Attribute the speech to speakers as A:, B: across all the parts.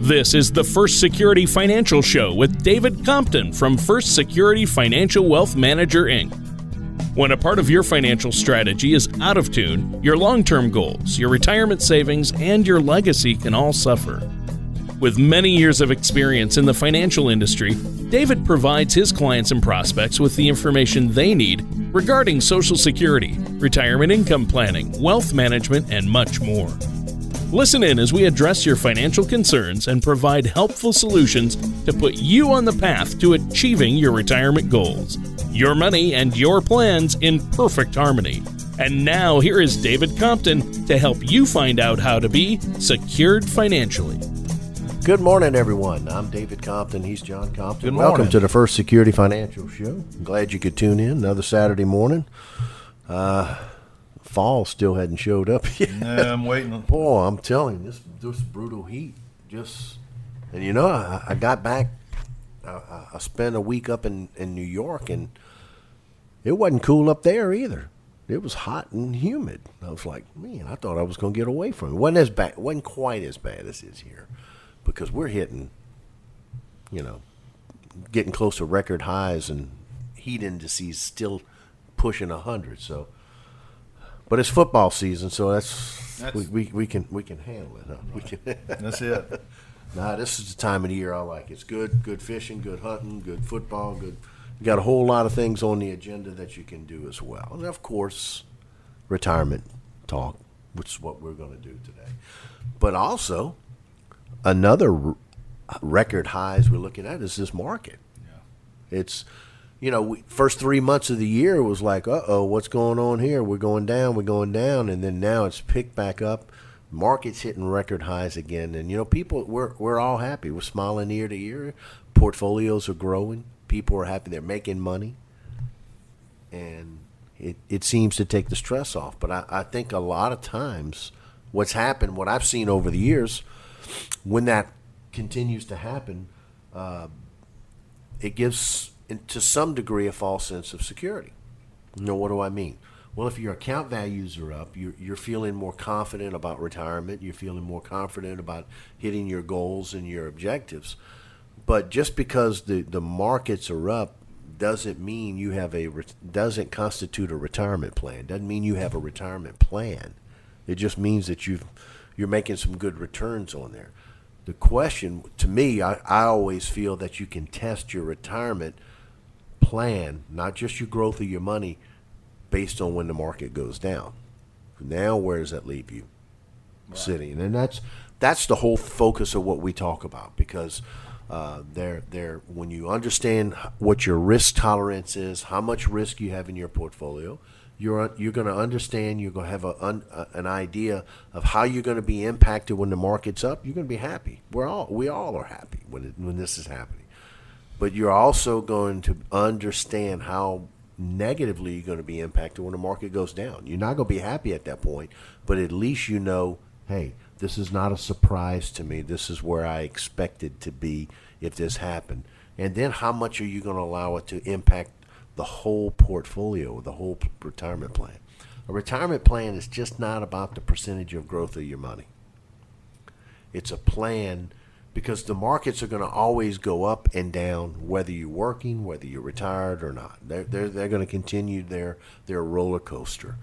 A: This is the First Security Financial Show with David Compton from First Security Financial Wealth Manager, Inc. When a part of your financial strategy is out of tune, your long term goals, your retirement savings, and your legacy can all suffer. With many years of experience in the financial industry, David provides his clients and prospects with the information they need regarding Social Security, retirement income planning, wealth management, and much more. Listen in as we address your financial concerns and provide helpful solutions to put you on the path to achieving your retirement goals. Your money and your plans in perfect harmony. And now, here is David Compton to help you find out how to be secured financially.
B: Good morning, everyone. I'm David Compton. He's John Compton.
C: Good
B: Welcome to the First Security Financial Show. I'm glad you could tune in another Saturday morning. Uh, fall still hadn't showed up yet.
C: Yeah, I'm waiting.
B: Boy, I'm telling you, this this brutal heat just, and you know, I, I got back. I- I, spent a week up in in New York, and it wasn't cool up there either. It was hot and humid. I was like, man, I thought I was going to get away from it. wasn't as bad. wasn't quite as bad as is here, because we're hitting, you know, getting close to record highs and heat indices still pushing hundred. So, but it's football season, so that's,
C: That's-
B: we, we, we can we can handle it. Huh? We can.
C: That's it.
B: nah, this is the time of the year I like. It's good, good fishing, good hunting, good football, good. You got a whole lot of things on the agenda that you can do as well, and of course, retirement talk, which is what we're going to do today. But also, another r- record highs we're looking at is this market. Yeah. It's, you know, we, first three months of the year was like, uh oh, what's going on here? We're going down, we're going down, and then now it's picked back up. Market's hitting record highs again, and you know, people we're we're all happy. We're smiling ear to ear. Portfolios are growing. People are happy. They're making money, and it it seems to take the stress off. But I, I think a lot of times, what's happened, what I've seen over the years, when that continues to happen, uh, it gives, in- to some degree, a false sense of security. Know, what do I mean? Well, if your account values are up, you're, you're feeling more confident about retirement, you're feeling more confident about hitting your goals and your objectives. But just because the, the markets are up doesn't mean you have a doesn't constitute a retirement plan. Doesn't mean you have a retirement plan. It just means that you've you're making some good returns on there. The question to me, I, I always feel that you can test your retirement plan, not just your growth of your money, based on when the market goes down. Now, where does that leave you? Sitting, and that's that's the whole focus of what we talk about because uh, there there when you understand what your risk tolerance is, how much risk you have in your portfolio, you're you're going to understand. You're going to have a, un, a, an idea of how you're going to be impacted when the market's up. You're going to be happy. We're all we all are happy when it, when this is happening but you're also going to understand how negatively you're going to be impacted when the market goes down. You're not going to be happy at that point, but at least you know, hey, this is not a surprise to me. This is where I expected to be if this happened. And then how much are you going to allow it to impact the whole portfolio, the whole retirement plan? A retirement plan is just not about the percentage of growth of your money. It's a plan because the markets are going to always go up and down, whether you're working, whether you're retired or not. They're, they're, they're going to continue their, their roller coaster.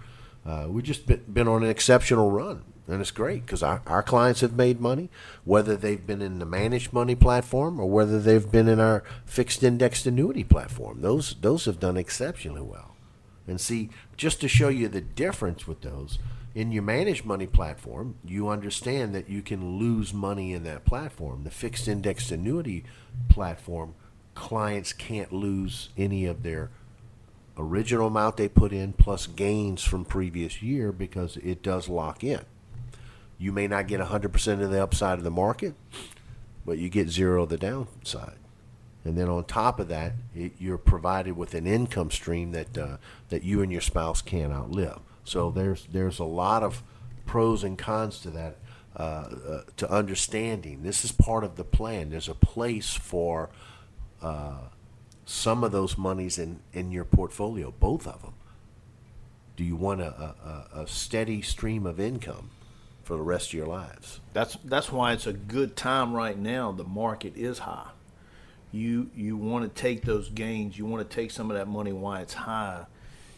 B: Uh, we've just been, been on an exceptional run, and it's great because our, our clients have made money, whether they've been in the managed money platform or whether they've been in our fixed indexed annuity platform. Those, those have done exceptionally well. And see, just to show you the difference with those, in your managed money platform, you understand that you can lose money in that platform. The fixed indexed annuity platform, clients can't lose any of their original amount they put in plus gains from previous year because it does lock in. You may not get 100% of the upside of the market, but you get zero of the downside. And then on top of that, it, you're provided with an income stream that uh, that you and your spouse can't outlive. So there's there's a lot of pros and cons to that. Uh, uh, to understanding this is part of the plan. There's a place for uh, some of those monies in in your portfolio, both of them. Do you want a, a, a- a steady stream of income for the rest of your lives.
C: That's that's why it's a good time right now. The market is high. You you want to take those gains. You want to take some of that money while it's high,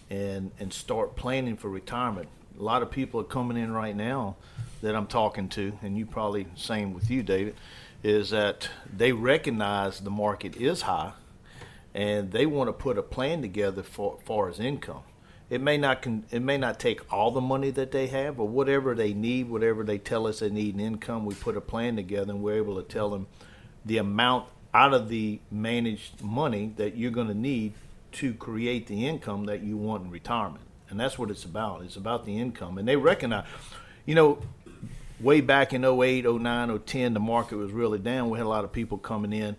C: and and start planning for retirement. A lot of people are coming in right now that I'm talking to, and you probably same with you, David, is that they recognize the market is high, and they want to put a plan together for far as income it may not con- it may not take all the money that they have, or whatever they need, whatever they tell us they need in income, we put a plan together and we're able to tell them the amount out of the managed money that you're going to need to create the income that you want in retirement. And that's what it's about. It's about the income. And they recognize, you know, way back in 08, 09, 010, the market was really down. We had a lot of people coming in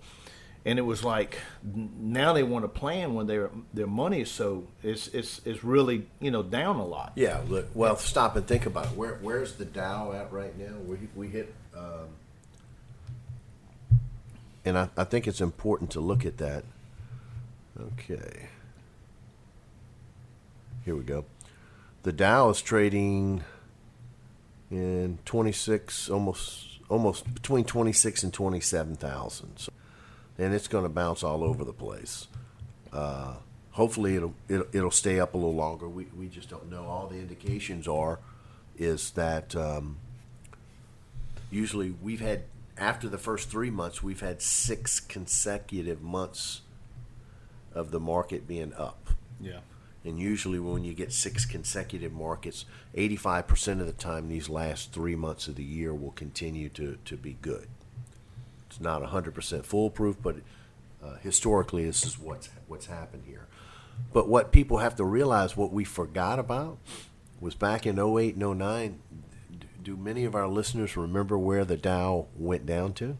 C: and it was like now they want to plan when their their money is so it's it's it's really you know down a lot.
B: Yeah, look, well, stop and think about it. Where where's the Dow at right now? We we hit, um, and I, I think it's important to look at that. Okay, here we go. The Dow is trading in twenty six, almost almost between twenty six and twenty seven thousand. So and it's going to bounce all over the place. Uh, hopefully, it'll, it'll, it'll stay up a little longer. We we just don't know. All the indications are is that um, usually we've had after the first three months we've had six consecutive months of the market being up.
C: Yeah.
B: And usually, when you get six consecutive markets, 85% of the time, these last three months of the year will continue to, to be good. It's not 100% foolproof, but uh, historically, this is what's what's happened here. But what people have to realize, what we forgot about, was back in 08 and 09. Do many of our listeners remember where the Dow went down to?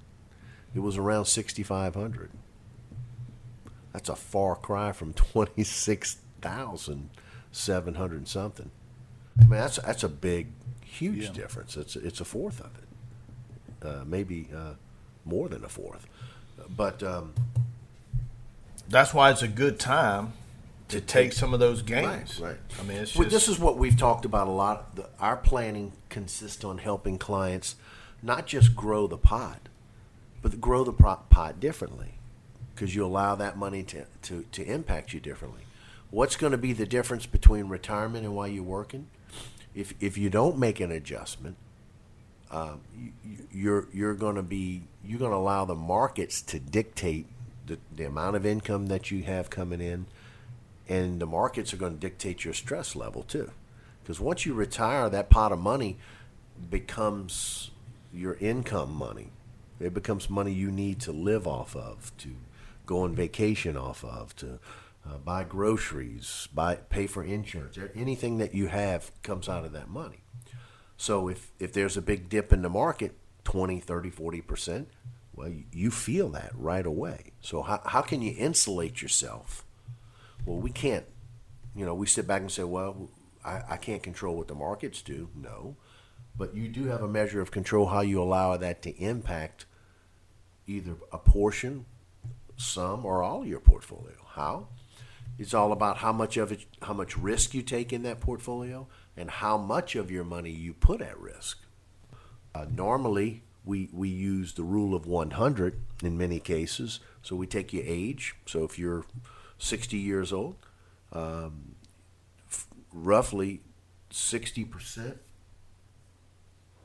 B: It was around 6,500. That's a far cry from 26,700 something. I mean, that's that's a big, huge yeah. difference. It's it's a fourth of it, uh, maybe. Uh, more than a fourth. But um,
C: that's why it's a good time to, take, some of those gains.
B: Right. right.
C: I mean, it's
B: well, this is what we've talked about a lot. The, our planning consists on helping clients not just grow the pot, but grow the pot differently, because you allow that money to, to, to impact you differently. What's going to be the difference between retirement and while you're working? If if you don't make an adjustment, um, you, you're you're going to be you're going to allow the markets to dictate the, the amount of income that you have coming in, and the markets are going to dictate your stress level too. Because once you retire, that pot of money becomes your income money. It becomes money you need to live off of, to go on vacation off of, to uh, buy groceries, buy pay for insurance. Anything that you have comes out of that money. So if, if there's a big dip in the market, 20, 30, 40%, well, you feel that right away. So how, how can you insulate yourself? Well, we can't, you know, we sit back and say, well, I, I can't control what the markets do. No. But you do have a measure of control how you allow that to impact either a portion, some, or all of your portfolio. How? It's all about how much of it, how much risk you take in that portfolio, and how much of your money you put at risk. Uh, normally, we, we use the rule of 100 in many cases. So we take your age. So if you're 60 years old, um, f- roughly 60%,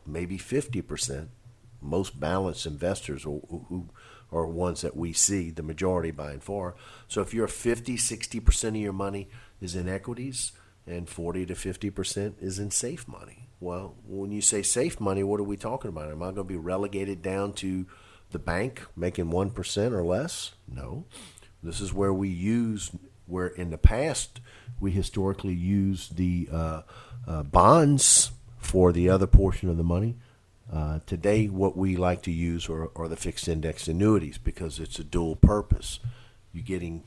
B: maybe 50%, most balanced investors who, who are ones that we see, the majority by and far. So if you're 50, 60% of your money is in equities, and 40 to 50% is in safe money. Well, when you say safe money, what are we talking about? Am I going to be relegated down to the bank making 1% or less? No. This is where we use, where in the past we historically used the uh, uh, bonds for the other portion of the money. Uh, today, what we like to use are, are the fixed index annuities because it's a dual purpose. You're getting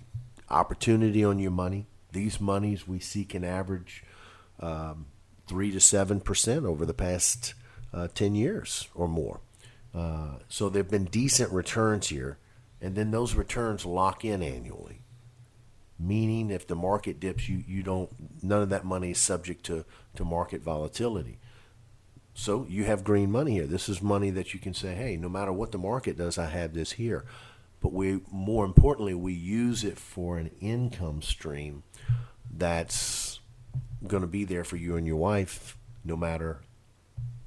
B: opportunity on your money these monies we seek an average um, three to seven percent over the past uh, ten years or more. Uh, so there've been decent returns here, and then those returns lock in annually. Meaning, if the market dips, you, you don't none of that money is subject to, to market volatility. So you have green money here. This is money that you can say, hey, no matter what the market does, I have this here. But we, more importantly, we use it for an income stream that's going to be there for you and your wife no matter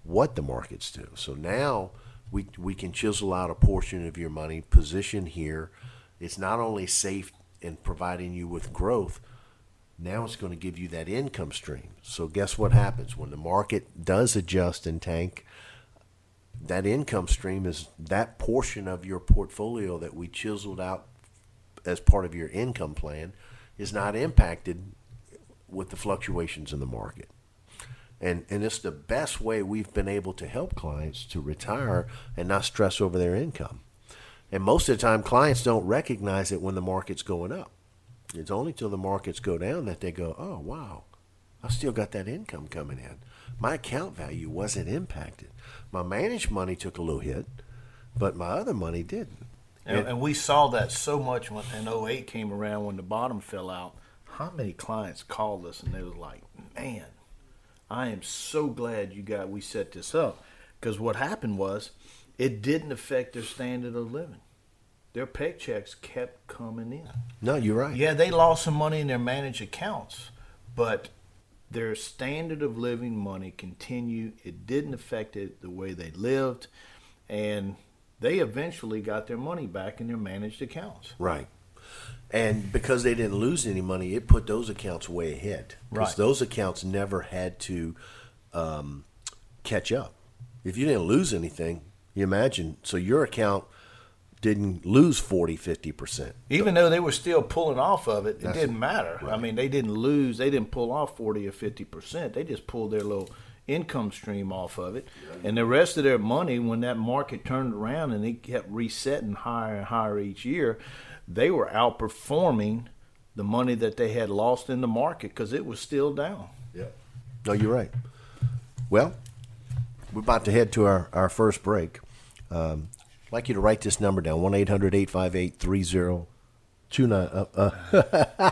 B: what the markets do. So now we, we can chisel out a portion of your money, position here. It's not only safe in providing you with growth, now it's going to give you that income stream. So guess what happens when the market does adjust and tank? That income stream is that portion of your portfolio that we chiseled out as part of your income plan is not impacted with the fluctuations in the market. And, and it's the best way we've been able to help clients to retire and not stress over their income. And most of the time, clients don't recognize it when the market's going up. It's only till the markets go down that they go, oh, wow, I still got that income coming in. My account value wasn't impacted. My managed money took a little hit, but my other money didn't.
C: And, and we saw that so much when in 08 came around when the bottom fell out. How many clients called us and they was like, man, I am so glad you got we set this up because what happened was it didn't affect their standard of living. Their paychecks kept coming in.
B: No, you're right.
C: Yeah, they lost some money in their managed accounts, but their standard of living money continued. It didn't affect it the way they lived, and they eventually got their money back in their managed accounts.
B: Right. And because they didn't lose any money, it put those accounts way ahead. Because
C: Right.
B: those accounts never had to um, catch up. If you didn't lose anything, you imagine, so your account didn't lose 40, 50%.
C: Even though they were still pulling off of it, it
B: That's-
C: didn't matter. I mean, they didn't lose. They didn't pull off forty or fifty percent. They just pulled their little income stream off of it, and the rest of their money, when that market turned around and it kept resetting higher and higher each year, they were outperforming the money that they had lost in the market because it was still down.
B: Yeah. No, you're right. Well, we're about to head to our, our first break. Um, I'd like you to write this number down 1 800 858 3029. Uh,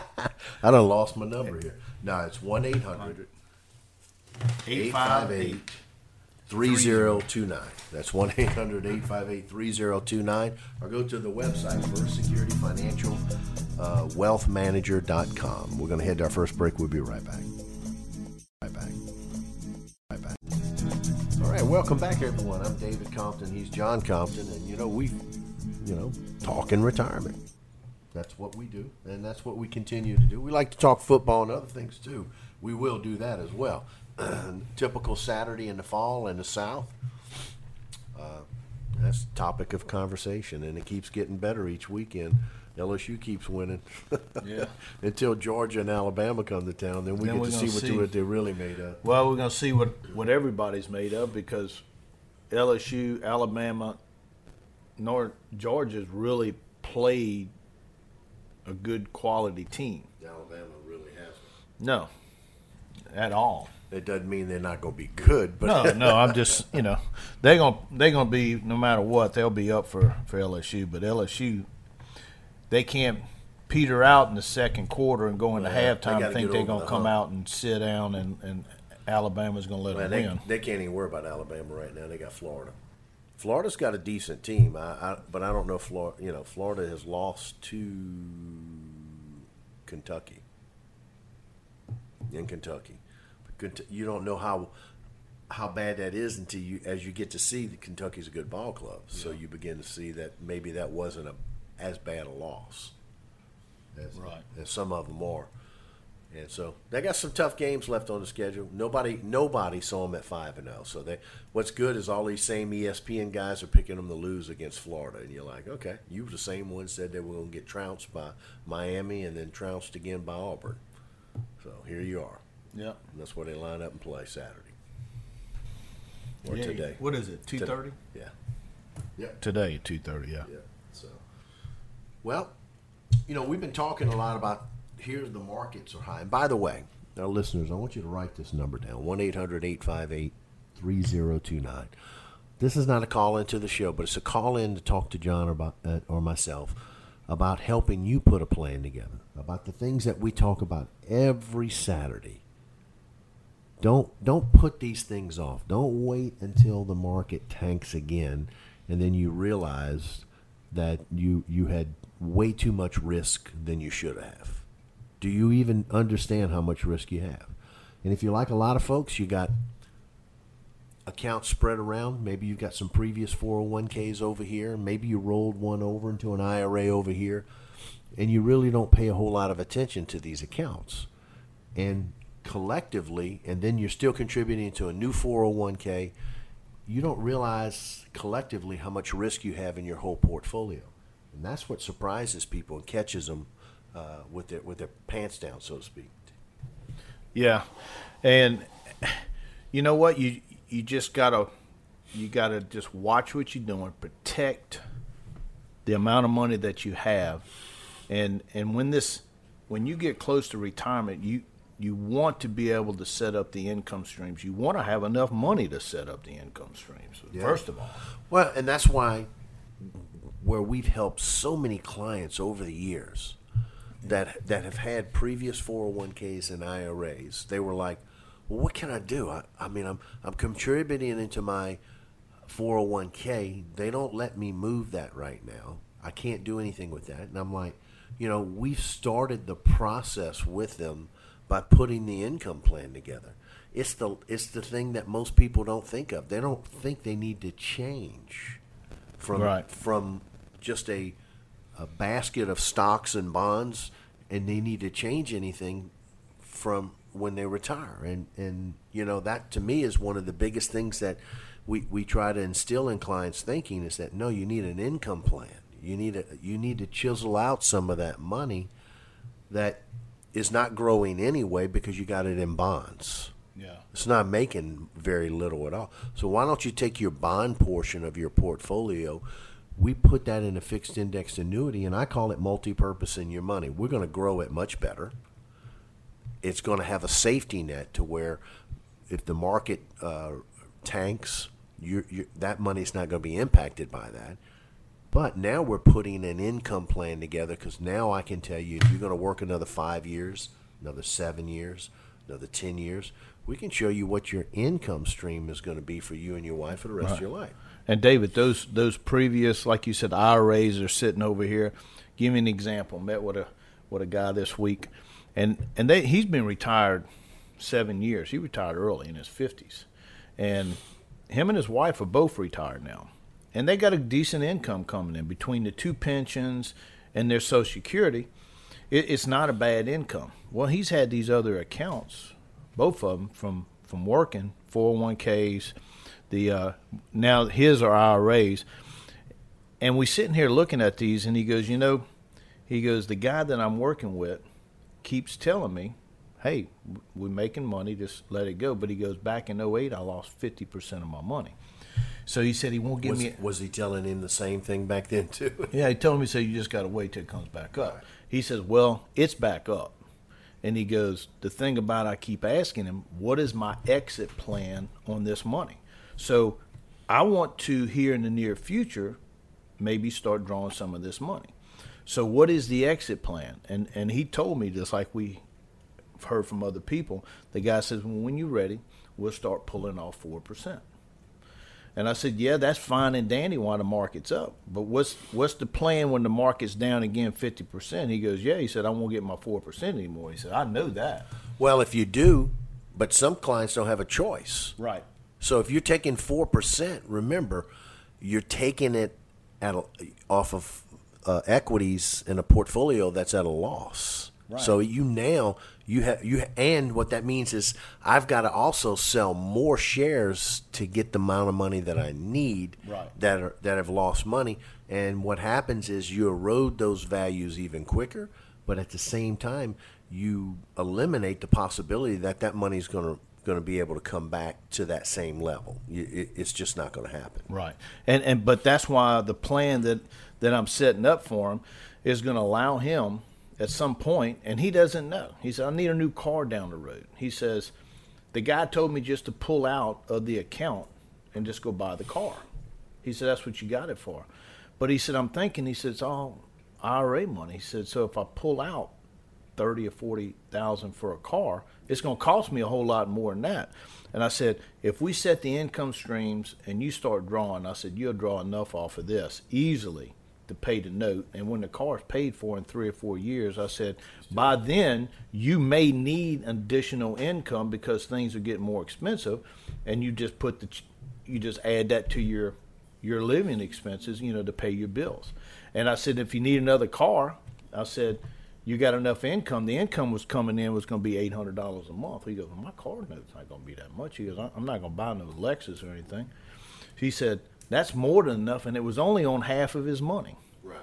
B: I done lost my number here. No, it's 1 800 858 3029. That's 1 800 858 3029. Or go to the website, First Security Financial uh, Wealth Manager.com. We're going to head to our first break. We'll be right back. Right back. Right back. All right, welcome back, everyone. I'm David Compton. He's John Compton. And, you know, we, you know, talk in retirement. That's what we do, and that's what we continue to do. We like to talk football and other things too. We will do that as well. Typical Saturday in the fall in the South. Uh, that's the topic of conversation, and it keeps getting better each weekend. LSU keeps winning.
C: Yeah.
B: Until Georgia and Alabama come to town, then we
C: Then
B: get to see what,
C: see.
B: what they're really made of.
C: Well, we're going to see what, what everybody's made of because LSU, Alabama, North Georgia's really played a good quality team.
B: Alabama really hasn't.
C: No, at all.
B: It doesn't mean they're not going to be good, but
C: No, no. I'm just you know they're gonna they're gonna be no matter what they'll be up for for LSU, but LSU they can't peter out in the second quarter and go into
B: they
C: halftime
B: gotta
C: think they're gonna
B: the
C: come
B: hump.
C: out and sit down and and Alabama's gonna let
B: Man,
C: them
B: they,
C: win.
B: they can't even worry about Alabama right now. They got Florida. Florida's got a decent team, I, I, but I don't know if Florida. You know, Florida has lost to Kentucky. In Kentucky, you don't know how how bad that is until you as you get to see that Kentucky's a good ball club. So you begin to see that maybe that wasn't a as bad a loss as,
C: Right.
B: as some of them are. And so they got some tough games left on the schedule. Nobody, nobody saw them at five and zero. So they, what's good is all these same ESPN guys are picking them to lose against Florida, and you're like, okay, you were the same one said they were going to get trounced by Miami and then trounced again by Auburn. So here you are.
C: Yeah.
B: And that's where they line up and play Saturday or
C: Yeah,
B: today.
C: What is it? Two thirty
B: Yeah. Yep.
C: today. Two thirty. Yeah.
B: Yeah. So, well, you know, we've been talking a lot about here's the markets are high. And by the way, our listeners, I want you to write this number down 1 800 858 3029. This is not a call into the show, but it's a call in to talk to John about, uh, or myself about helping you put a plan together, about the things that we talk about every Saturday don't don't put these things off. Don't wait until the market tanks again, and then you realize that you you had way too much risk than you should have. Do you even understand how much risk you have? And if you're like a lot of folks, you got accounts spread around. Maybe you've got some previous 401ks over here. Maybe you rolled one over into an IRA over here. And you really don't pay a whole lot of attention to these accounts. And collectively, and then you're still contributing to a new 401k, you don't realize collectively how much risk you have in your whole portfolio. And that's what surprises people and catches them uh, with, their, with their pants down, so to speak.
C: Yeah. And you know what? You you just gotta you gotta just watch what you're doing, protect the amount of money that you have, and and when this when you get close to retirement, you you want to be able to set up the income streams. You want to have enough money to set up the income streams. Yeah. First of all,
B: well, and that's why where we've helped so many clients over the years that that have had previous 401ks and IRAs, they were like, well, what can I do? I, I mean, I'm, I'm contributing into my 401k. They don't let me move that right now. I can't do anything with that. And I'm like, you know, we've started the process with them by putting the income plan together. It's the it's the thing that most people don't think of. They don't think they need to change from right. from just a a basket of stocks and bonds and they need to change anything from when they retire. And and you know that to me is one of the biggest things that we, we try to instill in clients thinking is that no, you need an income plan. You need a you need to chisel out some of that money that is not growing anyway because you got it in bonds.
C: Yeah.
B: It's not making very little at all. So why don't you take your bond portion of your portfolio? We put that in a fixed index annuity, and I call it multi-purpose in your money. We're going to grow it much better it's going to have a safety net to where if the market uh, tanks, you're, you're, that money's not going to be impacted by that. But now we're putting an income plan together because now I can tell you if you're going to work another five years, another seven years, another 10 years, we can show you what your income stream is going to be for you and your wife for the rest right. of your life.
C: And David, those those previous, like you said, IRAs are sitting over here. Give me an example. Met with a with a guy this week and and they he's been retired seven years. He retired early in his fifties, and him and his wife are both retired now, and they got a decent income coming in between the two pensions and their Social Security. It, it's not a bad income. Well, he's had these other accounts, both of them from from working, 401ks, the uh, now his are IRAs, and we sitting here looking at these, and he goes, you know, he goes, the guy that I'm working with keeps telling me, hey, we're making money, just let it go. But he goes, back in 08, I lost 50% of my money. So he said he won't give
B: was,
C: me.
B: Was he telling him the same thing back then, too?
C: yeah, he told me, so you just got to wait till it comes back up. Right. He says, well, it's back up. And he goes, the thing about I keep asking him, what is my exit plan on this money? So I want to, here in the near future, maybe start drawing some of this money. So what is the exit plan? And and he told me just like we heard from other people. The guy says, well, when you're ready, we'll start pulling off four percent. And I said, yeah, that's fine and dandy while the market's up. But what's what's the plan when the market's down again fifty percent? He goes, yeah. He said, I won't get my four percent anymore. He said, I know that.
B: Well, if you do, but some clients don't have a choice.
C: Right.
B: So if you're taking four percent, remember, you're taking it at a, off of uh, equities in a portfolio that's at a loss. Right. So you now you have you and what that means is I've got to also sell more shares to get the amount of money that I need
C: right.
B: that are that have lost money. And what happens is you erode those values even quicker, but at the same time you eliminate the possibility that that money is going to going to be able to come back to that same level. It's just not going to happen.
C: Right. And and but that's why the plan that that I'm setting up for him is going to allow him at some point, and he doesn't know. He said, I need a new car down the road. He says, the guy told me just to pull out of the account and just go buy the car. He said, that's what you got it for. But he said, I'm thinking, he said, it's all IRA money. He said, so if I pull out thirty or forty thousand for a car. It's going to cost me a whole lot more than that. And I said, if we set the income streams and you start drawing, I said you'll draw enough off of this easily to pay the note. And when the car is paid for in three or four years, I said, by then you may need additional income because things are getting more expensive, and you just put the you just add that to your your living expenses, you know, to pay your bills. And I said, if you need another car, I said, you got enough income. The income was coming in was going to be eight hundred dollars a month. He goes, my car note's not going to be that much. He goes, I'm not going to buy no Lexus or anything. He said, that's more than enough, and it was only on half of his money.
B: Right.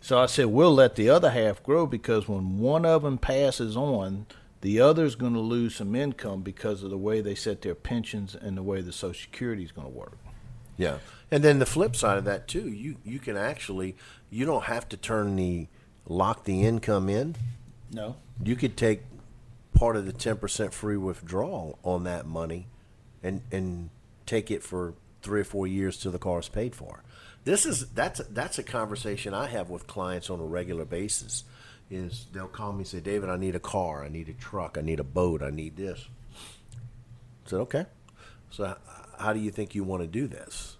C: So I said, we'll let the other half grow because when one of them passes on, the other's going to lose some income because of the way they set their pensions and the way the Social Security is going to work.
B: Yeah. And then the flip side of that too, you you can actually you don't have to turn the lock the income in.
C: No.
B: You could take part of the ten percent free withdrawal on that money, and and take it for three or four years till the car is paid for. This is that's that's a conversation I have with clients on a regular basis. Is they'll call me and say, David, I need a car, I need a truck, I need a boat, I need this. I said, okay. So how do you think you want to do this?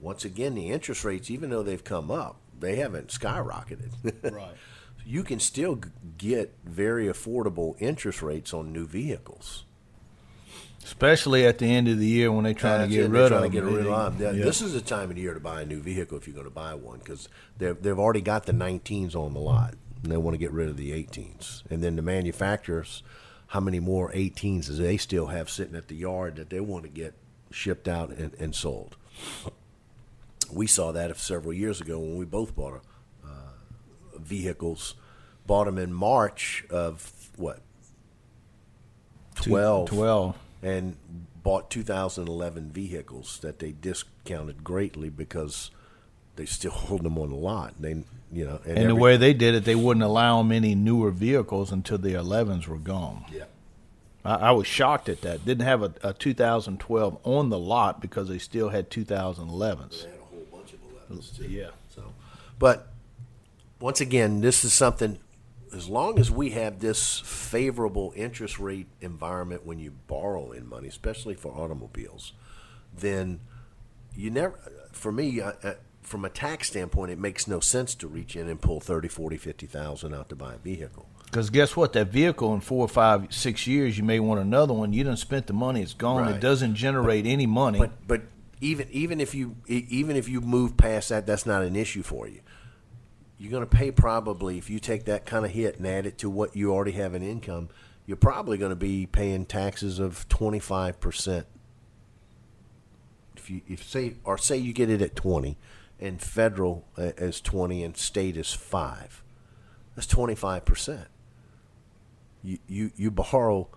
B: Once again, the interest rates, even though they've come up, they haven't skyrocketed.
C: Right.
B: you can still get very affordable interest rates on new vehicles.
C: Especially at the end of the year when they're trying
B: That's
C: to get
B: it,
C: rid
B: trying
C: of
B: to get
C: them.
B: rid of them. Yeah,
C: Yeah.
B: This is the time of the year to buy a new vehicle if you're going to buy one because they've, they've already got the 19s on the lot and they want to get rid of the 18s. And then the manufacturers, how many more 18s do they still have sitting at the yard that they want to get shipped out and, and sold? We saw that several years ago when we both bought a, uh, vehicles, bought them in March of what? 12
C: 12.
B: And bought 2011 vehicles that they discounted greatly because they still hold them on the lot. They, you know,
C: And the
B: every-
C: way they did it, they wouldn't allow them any newer vehicles until the 11s were gone.
B: yeah,
C: I, I was shocked at that. Didn't have a, a 2012 on the lot because they still had 2011s.
B: they had a whole bunch of 11s too.
C: Yeah.
B: So, but once again, this is something. As long as we have this favorable interest rate environment when you borrow in money, especially for automobiles, then you never. For me, from a tax standpoint, it makes no sense to reach in and pull 30, 40, 50,000 out to buy a vehicle.
C: Because guess what? That vehicle in four, five, six years, you may want another one. You done spent the money; it's gone.
B: Right.
C: It doesn't generate any money.
B: But but even even if you even if you move past that, that's not an issue for you. You're going to pay probably if you take that kind of hit and add it to what you already have in income. You're probably going to be paying taxes of 25 percent. If you if say or say you get it at 20, and federal uh, is 20 and state is five, that's 25 percent. You you you borrow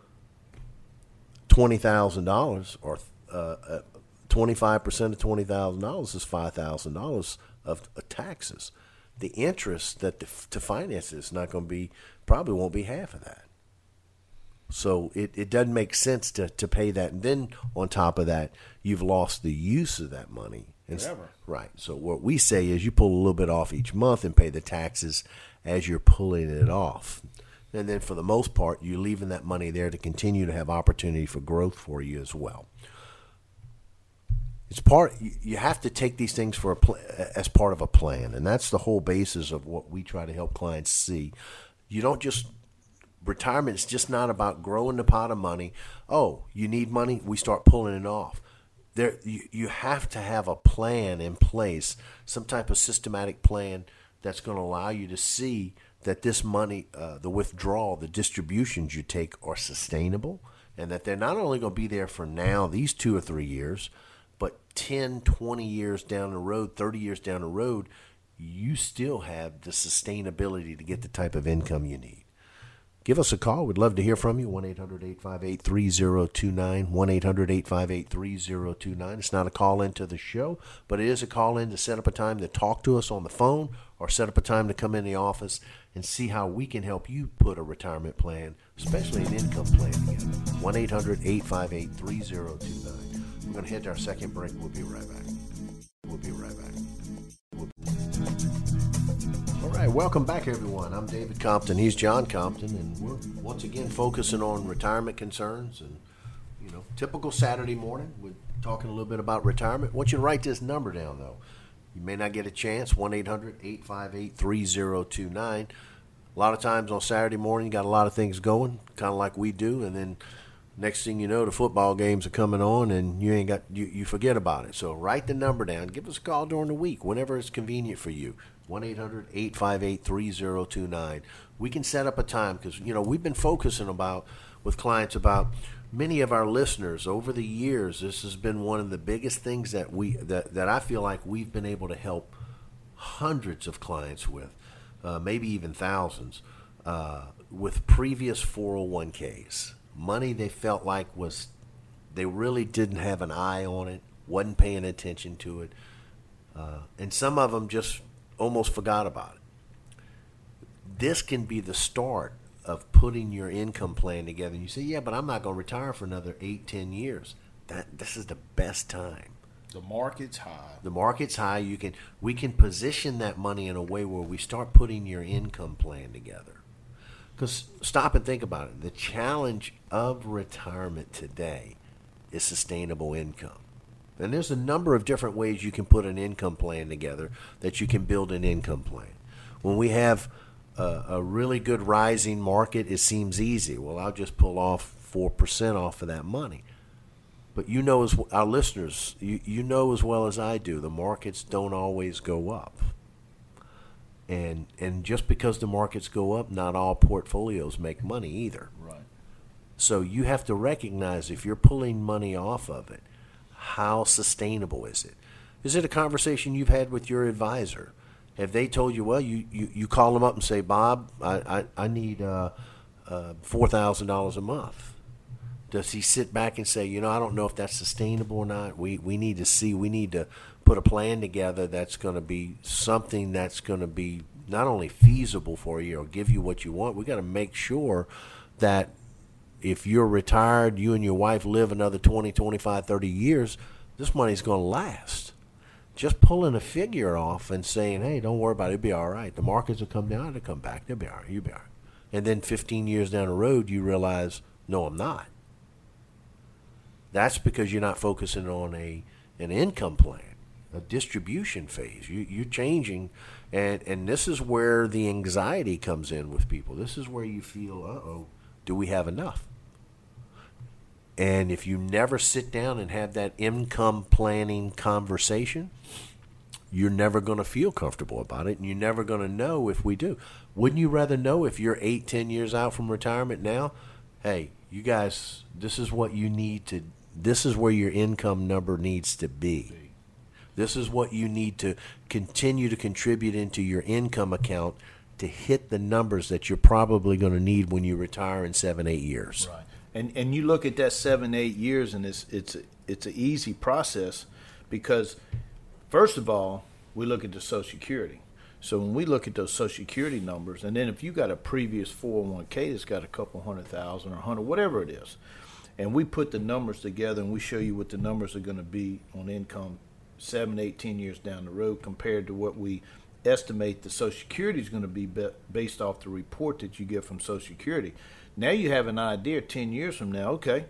B: twenty thousand dollars, or twenty five percent of twenty thousand dollars is five thousand dollars of of taxes. The interest that the, to finance it is not going to be probably won't be half of that. So it, it doesn't make sense to, to pay that, and then on top of that, you've lost the use of that money.
C: Forever.
B: Right. So what we say is you pull a little bit off each month and pay the taxes as you're pulling it off. And then for the most part, you're leaving that money there to continue to have opportunity for growth for you as well. It's part you- have to take these things for a pl- as part of a plan, and that's the whole basis of what we try to help clients see. You don't just retirement is just not about growing the pot of money. Oh, you need money, we start pulling it off. There, you, you have to have a plan in place, some type of systematic plan that's going to allow you to see that this money, uh, the withdrawal, the distributions you take are sustainable, and that they're not only going to be there for now, these two or three years, 10, 20 years down the road, 30 years down the road, you still have the sustainability to get the type of income you need. Give us a call. We'd love to hear from you. 1 800 858 3029. 1 800 858 3029. It's not a call into the show, but it is a call in to set up a time to talk to us on the phone or set up a time to come in the office and see how we can help you put a retirement plan, especially an income plan together. 1 800 858 3029. We're going to hit our second break. We'll be right back. We'll be right back. We'll- All right, welcome back, everyone. I'm David Compton. He's John Compton, and we're once again focusing on retirement concerns and you know, typical Saturday morning. We're talking a little bit about retirement. I want you to write this number down, though. You may not get a chance. 1 800 858 3029. A lot of times on Saturday morning, you got a lot of things going, kind of like we do, and then next thing you know, the football games are coming on, and you ain't got you, you forget about it. So write the number down. Give us a call during the week, whenever it's convenient for you. 1 800 858 3029. We can set up a time because, you know, we've been focusing about with clients about many of our listeners over the years. This has been one of the biggest things that we that, that I feel like we've been able to help hundreds of clients with, uh, maybe even thousands, uh, with previous 401ks. Money they felt like was, they really didn't have an eye on it, wasn't paying attention to it. Uh, and some of them just almost forgot about it. This can be the start of putting your income plan together. You say, yeah, but I'm not going to retire for another eight, ten years. That this is the best time.
D: The market's high.
B: The market's high. You can we can position that money in a way where we start putting your income plan together. Because stop and think about it. The challenge of retirement today is sustainable income. And there's a number of different ways you can put an income plan together that you can build an income plan. When we have a, a really good rising market, it seems easy. Well, I'll just pull off 4% off of that money. But you know, as our listeners, you, you know as well as I do, the markets don't always go up. And, and just because the markets go up, not all portfolios make money either.
D: Right.
B: So you have to recognize if you're pulling money off of it, how sustainable is it? Is it a conversation you've had with your advisor? Have they told you, well, you, you, you call them up and say, Bob, I, I, I need uh, uh, $4,000 a month? Does he sit back and say, you know, I don't know if that's sustainable or not? We, we need to see, we need to put a plan together that's going to be something that's going to be not only feasible for you or give you what you want, we got to make sure that if you're retired, you and your wife live another 20, 25, 30 years, this money's going to last. Just pulling a figure off and saying, hey, don't worry about it, it'll be all right. The markets will come down, it'll come back, they'll be all right, you'll be all right. And then 15 years down the road, you realize, no, I'm not. That's because you're not focusing on a an income plan, a distribution phase. You, you're changing, and, and this is where the anxiety comes in with people. This is where you feel, uh oh, do we have enough? And if you never sit down and have that income planning conversation, you're never going to feel comfortable about it, and you're never going to know if we do. Wouldn't you rather know if you're eight, ten years out from retirement now? Hey, you guys, this is what you need to. This is where your income number needs to be. This is what you need to continue to contribute into your income account to hit the numbers that you're probably going to need when you retire in seven, eight years.
C: Right. And and you look at that seven, eight years, and it's it's it's an easy process because first of all, we look at the Social Security. So when we look at those Social Security numbers, and then if you got a previous 401k that's got a couple hundred thousand or hundred, whatever it is, and we put the numbers together and we show you what the numbers are going to be on income seven, eight, ten years down the road compared to what we estimate the Social Security is going to be based off the report that you get from Social Security. Now you have an idea 10 years from now, okay,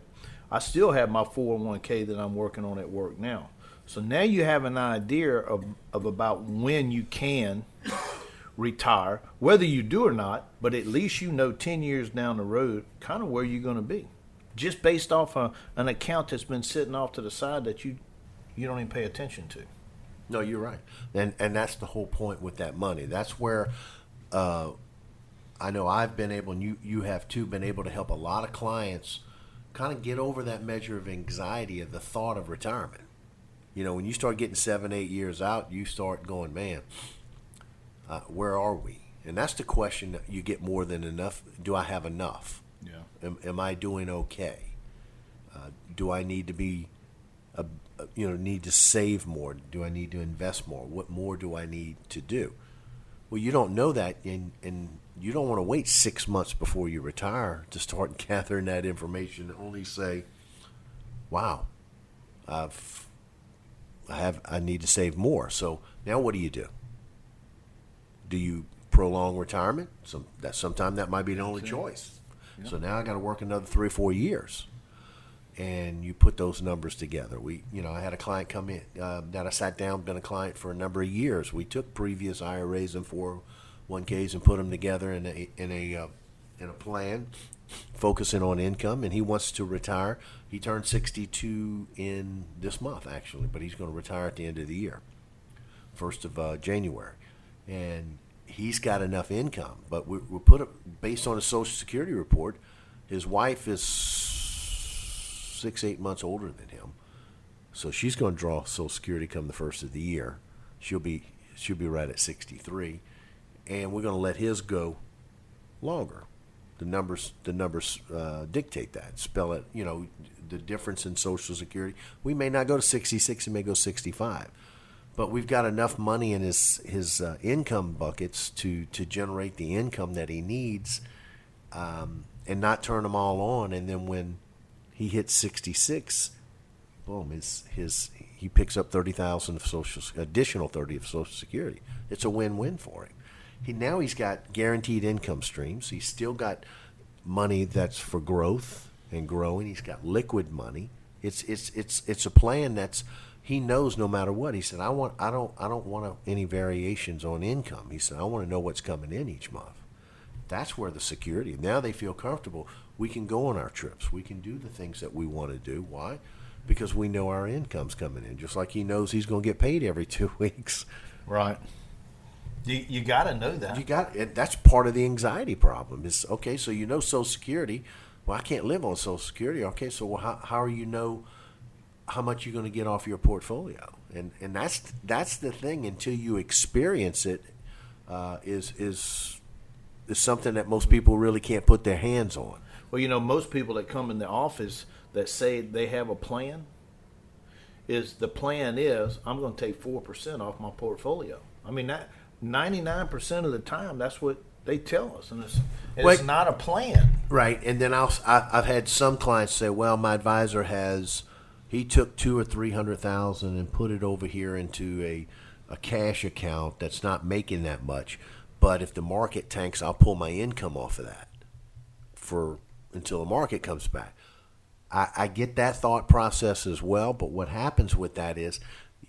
C: I still have my 401k that I'm working on at work now. So now you have an idea of, of about when you can retire, whether you do or not, but at least you know 10 years down the road kind of where you're going to be. Just based off a, an account that's been sitting off to the side that you you don't even pay attention to.
B: No, you're right, and and that's the whole point with that money. That's where uh, I know I've been able, and you you have too, been able to help a lot of clients kind of get over that measure of anxiety of the thought of retirement. You know, when you start getting seven, eight years out, you start going, man, uh, where are we? And that's the question that you get more than enough. Do I have enough?
D: Yeah.
B: Am, am I doing okay? Uh, do I need to be, a, a, you know, need to save more? Do I need to invest more? What more do I need to do? Well, you don't know that, and, and you don't want to wait six months before you retire to start gathering that information. And only say, "Wow, I've, I have, I need to save more." So now, what do you do? Do you prolong retirement. Some that sometime that might be the only choice. So now I got to work another three or four years, and you put those numbers together. We, you know, I had a client come in uh, that I sat down, been a client for a number of years. We took previous IRAs and 401ks and put them together in a in a uh, in a plan, focusing on income, and he wants to retire. He turned 62 in this month, actually, but he's going to retire at the end of the year, first of uh, January, and he's got enough income. But we, we put it based on a Social Security report. His wife is six, eight months older than him, so she's going to draw Social Security come the first of the year. She'll be she'll be right at 63, and we're going to let his go longer. The numbers the numbers uh, dictate that. Spell it, you know, the difference in Social Security. We may not go to 66, we may go 65 but we've got enough money in his his uh, income buckets to to generate the income that he needs, um, and not turn them all on. And then when he hits sixty six, boom, his his he picks up thirty thousand of social additional thirty of Social Security. It's a win win for him. He now he's got guaranteed income streams. He's still got money that's for growth and growing. He's got liquid money. It's it's it's it's a plan that's he knows no matter what. He said, "I want, I don't, I don't want any variations on income." He said, "I want to know what's coming in each month." That's where the security. Now they feel comfortable. We can go on our trips. We can do the things that we want to do. Why? Because we know our income's coming in. Just like he knows he's going to get paid every two weeks.
C: Right. You, you got to know that.
B: You got it. That's part of the anxiety problem. Is okay. So you know Social Security. Well, I can't live on Social Security. Okay. So well, how how are you know? how much you're going to get off your portfolio. And and that's that's the thing. Until you experience it, uh, is is is something that most people really can't put their hands on.
C: Well, you know, most people that come in the office that say they have a plan is the plan is I'm going to take four percent off my portfolio. I mean that ninety nine percent of the time that's what they tell us, and it's, and it's not a plan.
B: Right, and then I'll, I've had some clients say, "Well, my advisor has he took two or three hundred thousand and put it over here into a a cash account that's not making that much. But if the market tanks, I'll pull my income off of that for until the market comes back. I, I get that thought process as well, but what happens with that is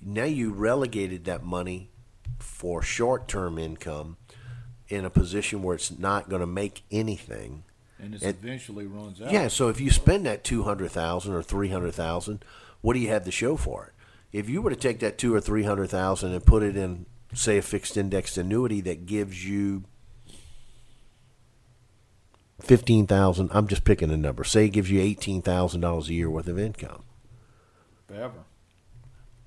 B: now you relegated that money for short term income in a position where it's not going to make anything
D: and it eventually runs out.
B: Yeah, so if you spend that two hundred thousand or three hundred thousand, what do you have to show for it? If you were to take that two or three hundred thousand and put it in, say, a fixed indexed annuity that gives you fifteen thousand, I'm just picking a number. Say it gives you eighteen thousand dollars a year worth of income.
D: Ever.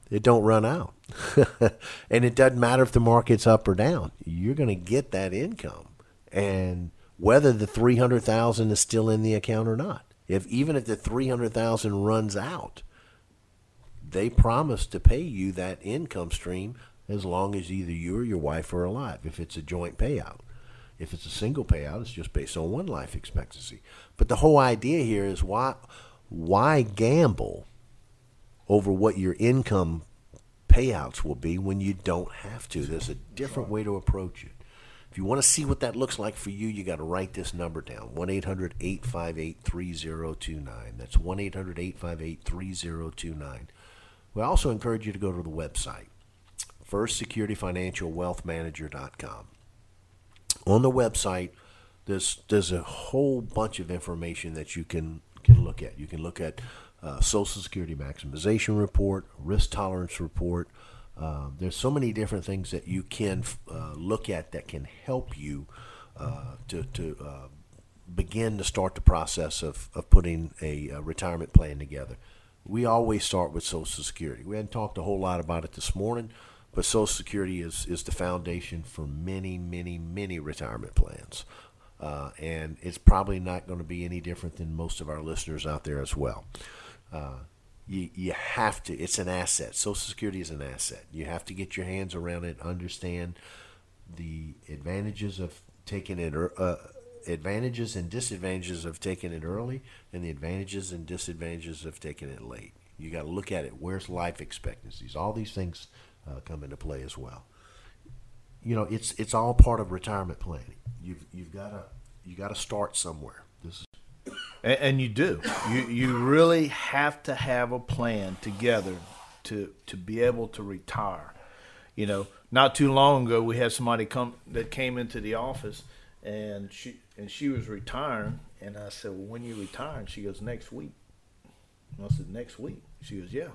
B: It don't run out, and it doesn't matter if the market's up or down. You're going to get that income, and whether the 300,000 is still in the account or not. If even if the 300,000 runs out, they promise to pay you that income stream as long as either you or your wife are alive if it's a joint payout. If it's a single payout, it's just based on one life expectancy. But the whole idea here is why why gamble over what your income payouts will be when you don't have to. There's a different way to approach it. If you want to see what that looks like for you, you got to write this number down 1 800 858 3029. That's 1 800 858 3029. We also encourage you to go to the website, firstsecurityfinancialwealthmanager.com. On the website, there's, there's a whole bunch of information that you can, can look at. You can look at uh, Social Security maximization report, risk tolerance report, uh, there's so many different things that you can uh, look at that can help you uh, to, to uh, begin to start the process of, of putting a, a, retirement plan together. We always start with Social Security. We hadn't talked a whole lot about it this morning, but Social Security is, is the foundation for many, many, many retirement plans. Uh, and it's probably not going to be any different than most of our listeners out there as well. You, you have to it's an asset. Social security is an asset. You have to get your hands around it understand the advantages of taking it uh, advantages and disadvantages of taking it early and the advantages and disadvantages of taking it late. You got to look at it. Where's life expectancies? All these things uh, come into play as well you know, it's it's all part of retirement planning. You've you've got to you got to start somewhere. This is
C: And, and you do. You you really have to have a plan together to to be able to retire. You know, not too long ago we had somebody come that came into the office and she and she was retiring and I said, Well when you retiring? She goes, Next week. And I said, Next week. She goes, Yeah.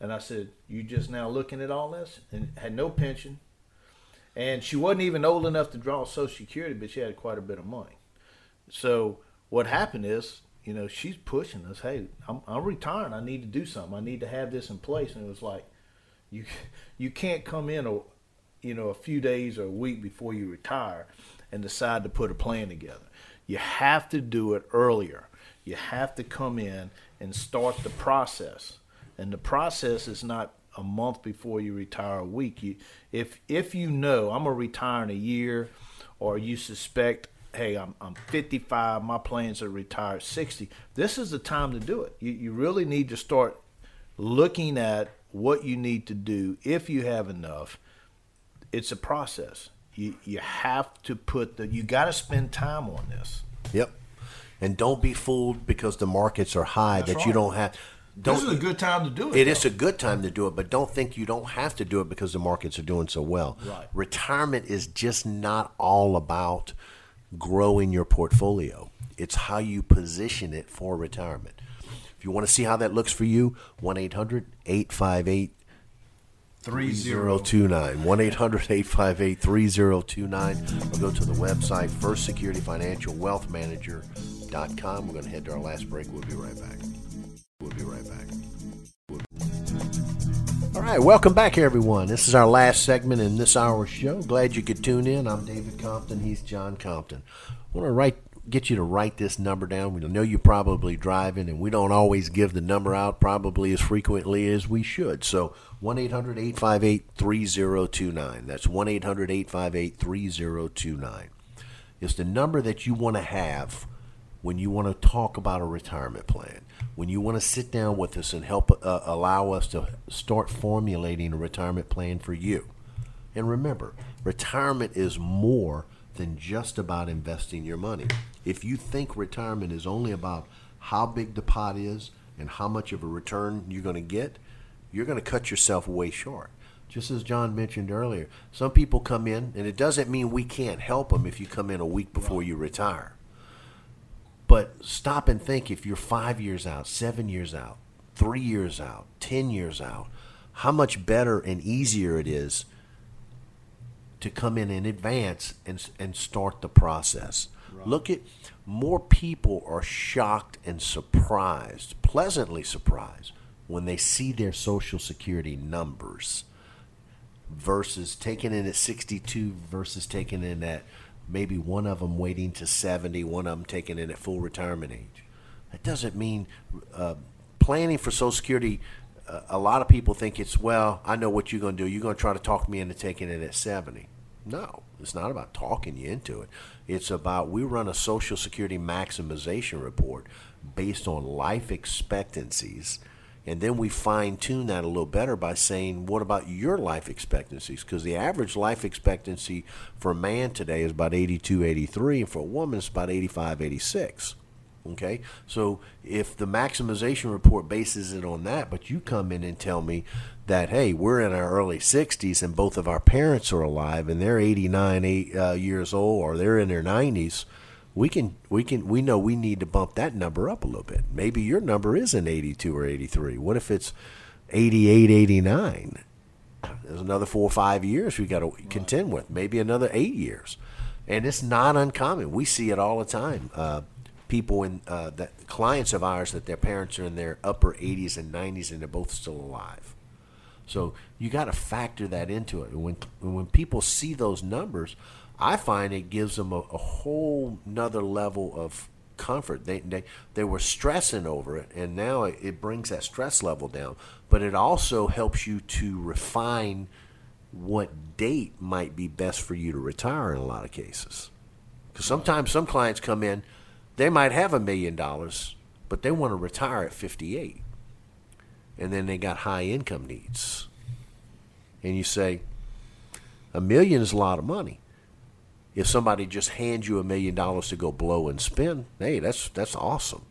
C: And I said, You just now looking at all this? And had no pension. And she wasn't even old enough to draw Social Security, but she had quite a bit of money. So what happened is, you know, she's pushing us. Hey, I'm, I'm retiring. I need to do something. I need to have this in place. And it was like, you you can't come in a, you know, a few days or a week before you retire, and decide to put a plan together. You have to do it earlier. You have to come in and start the process. And the process is not a month before you retire a week. You, if if you know I'm gonna retire in a year, or you suspect, hey, I'm I'm 55, my plans are to retire at 60. This is the time to do it. You you really need to start looking at what you need to do if you have enough. It's a process. You you have to put the you got to spend time on this.
B: Yep. And don't be fooled because the markets are high
C: That's
B: that you don't have. Don't,
C: this is a good time to do it.
B: It
C: though.
B: is a good time to do it, but don't think you don't have to do it because the markets are doing so well.
C: Right.
B: Retirement is just not all about growing your portfolio. It's how you position it for retirement. If you want to see how that looks for you, 1 800 858 3029. 1 800 858 3029. Or go to the website, First Security Financial Wealth Manager.com. We're going to head to our last break. We'll be right back. Right, welcome back, everyone. This is our last segment in this hour's show. Glad you could tune in. I'm David Compton. He's John Compton. I want to write, get you to write this number down. We know you're probably driving, and we don't always give the number out probably as frequently as we should. So 1 800 858 3029. That's 1 800 858 3029. It's the number that you want to have when you want to talk about a retirement plan, when you want to sit down with us and help uh, allow us to start formulating a retirement plan for you. And remember, retirement is more than just about investing your money. If you think retirement is only about how big the pot is and how much of a return you're going to get, you're going to cut yourself way short. Just as John mentioned earlier, some people come in, and it doesn't mean we can't help them if you come in a week before you retire. But stop and think if you're five years out, seven years out, three years out, ten years out, how much better and easier it is to come in in advance and, and start the process. Look at more people are shocked and surprised, pleasantly surprised, when they see their Social Security numbers versus taking in at 62 versus taking in at maybe one of them waiting to 70, one of them taking in at full retirement age. That doesn't mean uh, planning for Social Security. Uh, a lot of people think it's well. I know what you're going to do. You're going to try to talk me into taking it at 70. No, it's not about talking you into it. It's about we run a Social Security maximization report based on life expectancies and then we fine tune that a little better by saying, what about your life expectancies? Because the average life expectancy for a man today is about 82, 83, and for a woman it's about 85, 86. Okay, so if the maximization report bases it on that, but you come in and tell me that hey, we're in our early 60s and both of our parents are alive and they're 89 eight, uh, years old or they're in their 90s, we can we can we know we need to bump that number up a little bit. Maybe your number isn't 82 or 83. What if it's 88, 89? There's another four or five years we got to contend with. Maybe another eight years, and it's not uncommon. We see it all the time. Uh, people in uh, that clients of ours that their parents are in their upper 80s and 90s and they're both still alive. So you got to factor that into it. When when people see those numbers, I find it gives them a, a whole nother level of comfort. They, they they were stressing over it, and now it, it brings that stress level down. But it also helps you to refine what date might be best for you to retire in a lot of cases. Because sometimes some clients come in, they might have a million dollars, but they want to retire at 58, and then they got high income needs, and you say, A million is a lot of money. If somebody just hands you a million dollars to go blow and spend, hey, that's that's awesome.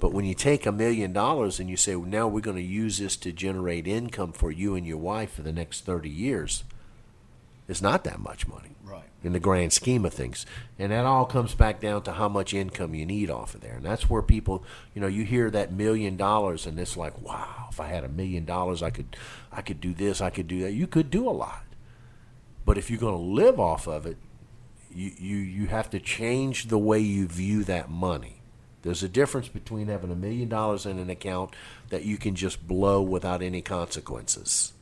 B: But when you take a million dollars and you say, well, now we're going to use this to generate income for you and your wife for the next 30 years, it's not that much money
D: Right.
B: in the grand scheme of things. And that all comes back down to how much income you need off of there. And that's where people, you know, you hear that million dollars and it's like, wow, if I had a million dollars, I could, I could do this, I could do that. You could do a lot. But if you're going to live off of it, you, you, you have to change the way you view that money. There's a difference between having a million dollars in an account that you can just blow without any consequences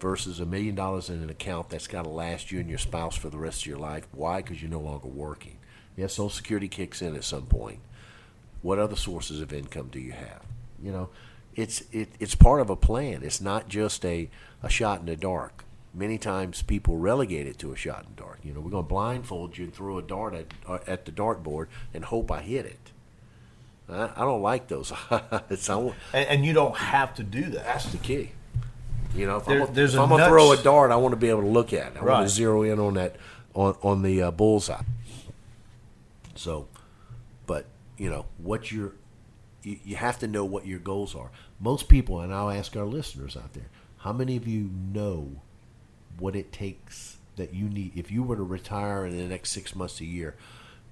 B: versus a million dollars in an account that's got to last you and your spouse for the rest of your life. Why? Because you're no longer working. Yes, Social Security kicks in at some point. What other sources of income do you have? You know, it's it, it's part of a plan. It's not just a, a shot in the dark. Many times people relegate it to a shot in the dark. You know, we're going to blindfold you and throw a dart at, uh, at the dartboard and hope I hit it. I, I don't like those. want-
C: And, and you don't have to do that.
B: that's the key. You know, if
C: There-
B: I'm, gonna- if I'm gonna throw a dart, I want to be able to look at it. I want
C: Right.
B: to zero in on that on on the uh, bullseye. So, but you know what your you, you have to know what your goals are. Most people, and I'll ask our listeners out there, how many of you know what it takes that you need if you were to retire in the next six months a year?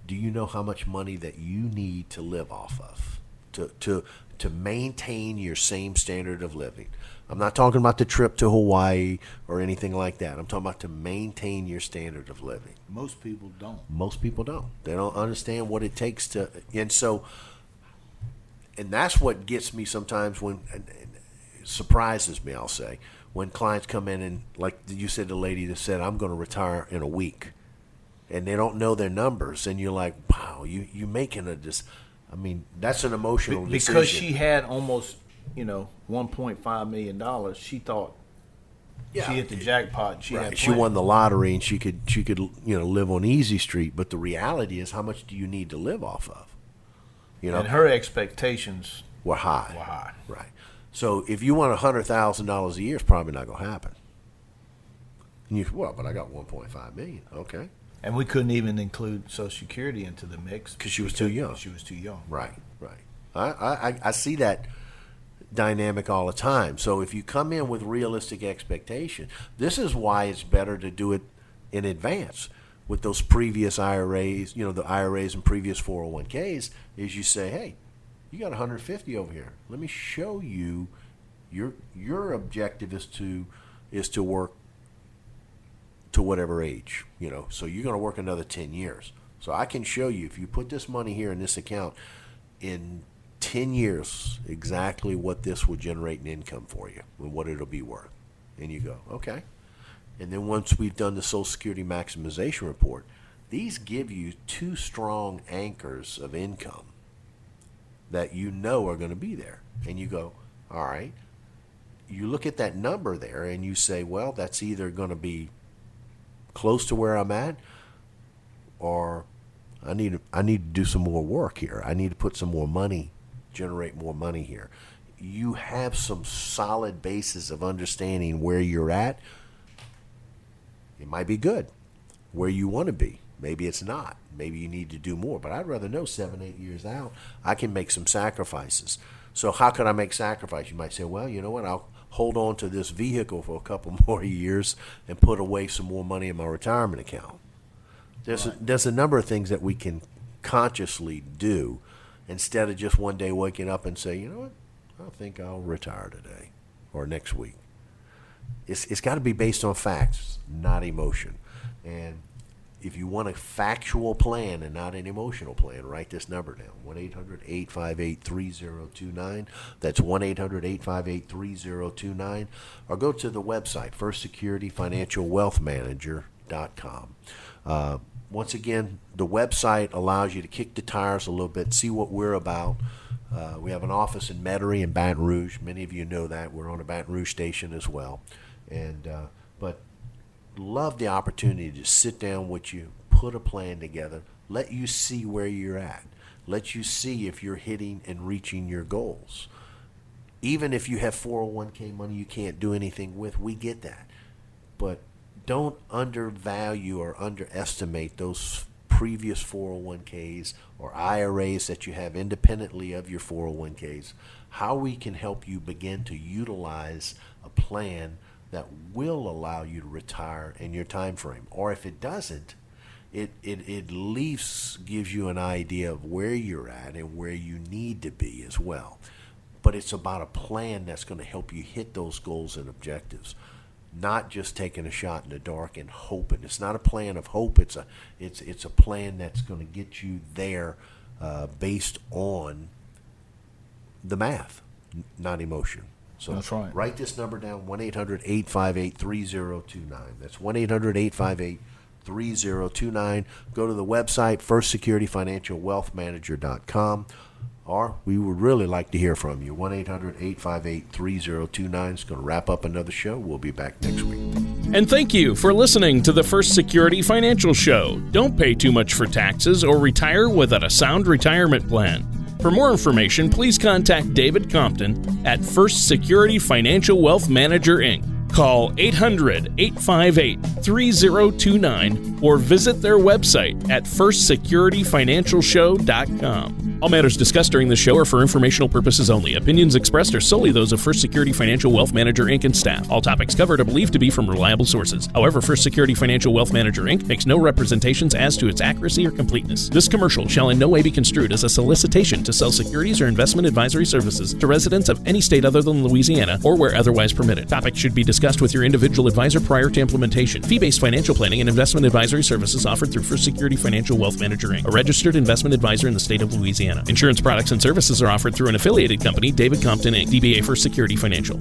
B: Do you know how much money that you need to live off of to to to maintain your same standard of living? I'm not talking about the trip to Hawaii or anything like that. I'm talking about to maintain your standard of living.
D: Most people don't.
B: Most people don't. They don't understand what it takes to, and so, and that's what gets me sometimes when surprises me. I'll say when clients come in and like you said, the lady that said, "I'm going to retire in a week," and they don't know their numbers, and you're like, "Wow, you you making a dis." I mean, that's an emotional decision.
C: because
B: decision.
C: she had almost, you know, one point five million dollars. She thought
B: Yeah.
C: she hit the jackpot. She
B: Right.
C: had
B: She won the lottery and she could she could you know live on easy street, but the reality is how much do you need to live off of? You know,
C: and her expectations
B: were high.
C: were high.
B: Right. So if you want hundred thousand dollars a year, it's probably not going to happen. And you well, but I got one point five million. Okay.
C: And we couldn't even include Social Security into the mix
B: because she was too young.
C: She was too young.
B: Right. Right. I, I I- see that dynamic all the time. So if you come in with realistic expectation, this is why it's better to do it in advance with those previous IRAs, you know, the IRAs and previous 401ks is you say, "Hey, you got 150 over here. Let me show you your your objective is to is to work to whatever age, you know. So you're going to work another 10 years. So I can show you if you put this money here in this account in 10 years exactly what this will generate in income for you and what it'll be worth. And you go, okay. And then once we've done the Social Security maximization report, these give you two strong anchors of income that you know are going to be there. And you go, all right. You look at that number there and you say, well, that's either going to be close to where I'm at or I need I need to do some more work here. I need to put some more money, generate more money here. You have some solid basis of understanding where you're at. It might be good. Where you want to be. Maybe it's not. Maybe you need to do more. But I'd rather know seven, eight years out, I can make some sacrifices. So how can I make sacrifice? You might say, well, you know what? I'll hold on to this vehicle for a couple more years and put away some more money in my retirement account. There's a, there's a number of things that we can consciously do instead of just one day waking up and say, you know what, I think I'll retire today or next week. It's it's got to be based on facts, not emotion. And if you want a factual plan and not an emotional plan, write this number down 1 800 858 3029. That's 1 800 858 3029. Or go to the website, First Security Financial Wealth Manager.com. Uh, once again, the website allows you to kick the tires a little bit, see what we're about. Uh, we have an office in Metairie and Baton Rouge. Many of you know that. We're on a Baton Rouge station as well. And uh, but love the opportunity to sit down with you, put a plan together, let you see where you're at, let you see if you're hitting and reaching your goals. Even if you have 401k money you can't do anything with, we get that. But don't undervalue or underestimate those previous 401ks or IRAs that you have independently of your 401ks, how we can help you begin to utilize a plan that will allow you to retire in your time frame. Or if it doesn't, it, it, it at least gives you an idea of where you're at and where you need to be as well. But it's about a plan that's going to help you hit those goals and objectives not just taking a shot in the dark and hoping. It's not a plan of hope. It's a it's it's a plan that's going to get you there uh, based on the math, n- not emotion. So
C: That's right.
B: write this number down 1 800 858 3029. That's 1 800 858 3029. Go to the website, firstsecurityfinancialwealthmanager.com. Or we would really like to hear from you. 1 800 858 3029 is going to wrap up another show. We'll be back next week.
A: And thank you for listening to the First Security Financial Show. Don't pay too much for taxes or retire without a sound retirement plan. For more information, please contact David Compton at First Security Financial Wealth Manager Inc. Call 800 858 3029 or visit their website at firstsecurityfinancialshow.com. All matters discussed during this show are for informational purposes only. Opinions expressed are solely those of First Security Financial Wealth Manager Inc. and staff. All topics covered are believed to be from reliable sources. However, First Security Financial Wealth Manager Inc. makes no representations as to its accuracy or completeness. This commercial shall in no way be construed as a solicitation to sell securities or investment advisory services to residents of any state other than Louisiana or where otherwise permitted. Topics should be discussed with your individual advisor prior to implementation. Fee based financial planning and investment advisory services offered through First Security Financial Wealth Manager Inc., a registered investment advisor in the state of Louisiana. Insurance products and services are offered through an affiliated company, David Compton Inc., DBA First Security Financial.